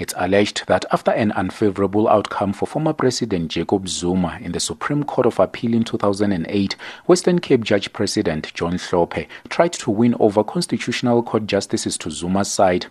It's alleged that after an unfavorable outcome for former President Jacob Zuma in the Supreme Court of Appeal in 2008, Western Cape Judge President John Hlophe tried to win over Constitutional Court justices to Zuma's side.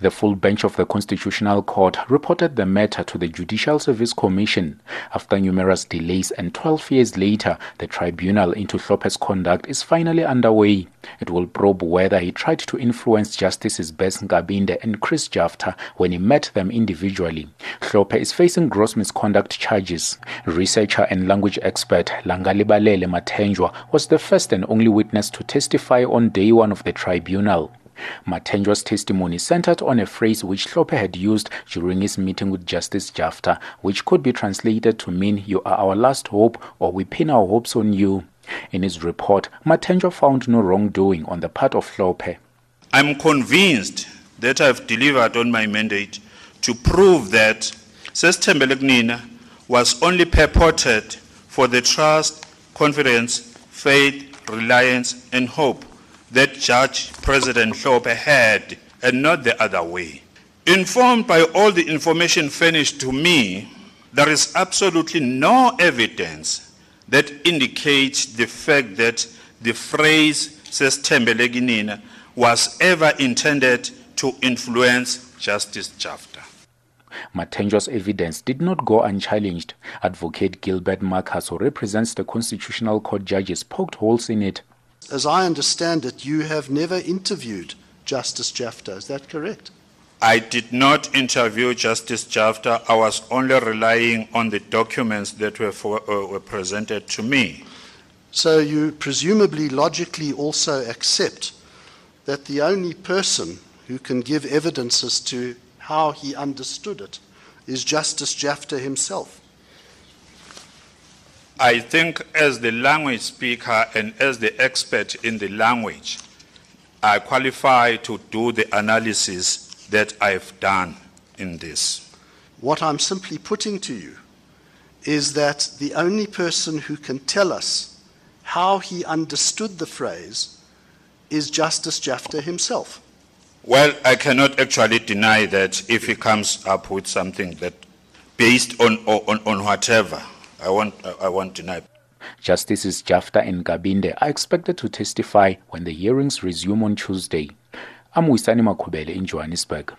The full bench of the Constitutional Court reported the matter to the Judicial Service Commission. After numerous delays and 12 years later, the tribunal into Hlophe's conduct is finally underway. It will probe whether he tried to influence Justices Bess Nkabinde and Chris Jafta when he met them individually. Hlophe is facing gross misconduct charges. Researcher and language expert Langalibalele Mathenjwa was the first and only witness to testify on day one of the tribunal. Mathenjwa's testimony centered on a phrase which Hlophe had used during his meeting with Justice Jafta, which could be translated to mean you are our last hope or we pin our hopes on you. In his report, Mathenjwa found no wrongdoing on the part of Hlophe. I'm convinced that I've delivered on my mandate to prove that Sesthembele was only purported for the trust, confidence, faith, reliance, and hope that Judge President Hlophe had and not the other way. Informed by all the information furnished to me, there is absolutely no evidence that indicates the fact that the phrase Sesthembele was ever intended to influence Justice Jafta. Mathenjwa's evidence did not go unchallenged. Advocate Gilbert Marcus, who represents the Constitutional Court judges, poked holes in it. As I understand it, you have never interviewed Justice Jafta. Is that correct? I did not interview Justice Jafta. I was only relying on the documents that were, for, uh, were presented to me. So you presumably logically also accept that the only person who can give evidence as to how he understood it is Justice Jafta himself. I think, as the language speaker and as the expert in the language, I qualify to do the analysis that I've done in this. What I'm simply putting to you is that the only person who can tell us how he understood the phrase is Justice Jafta himself. Well, I cannot actually deny that if he comes up with something that based on, on, on whatever I want, I want deny. Justices Jafta and Nkabinde are expected to testify when the hearings resume on Tuesday. I'm Wisani Makhubele in Johannesburg.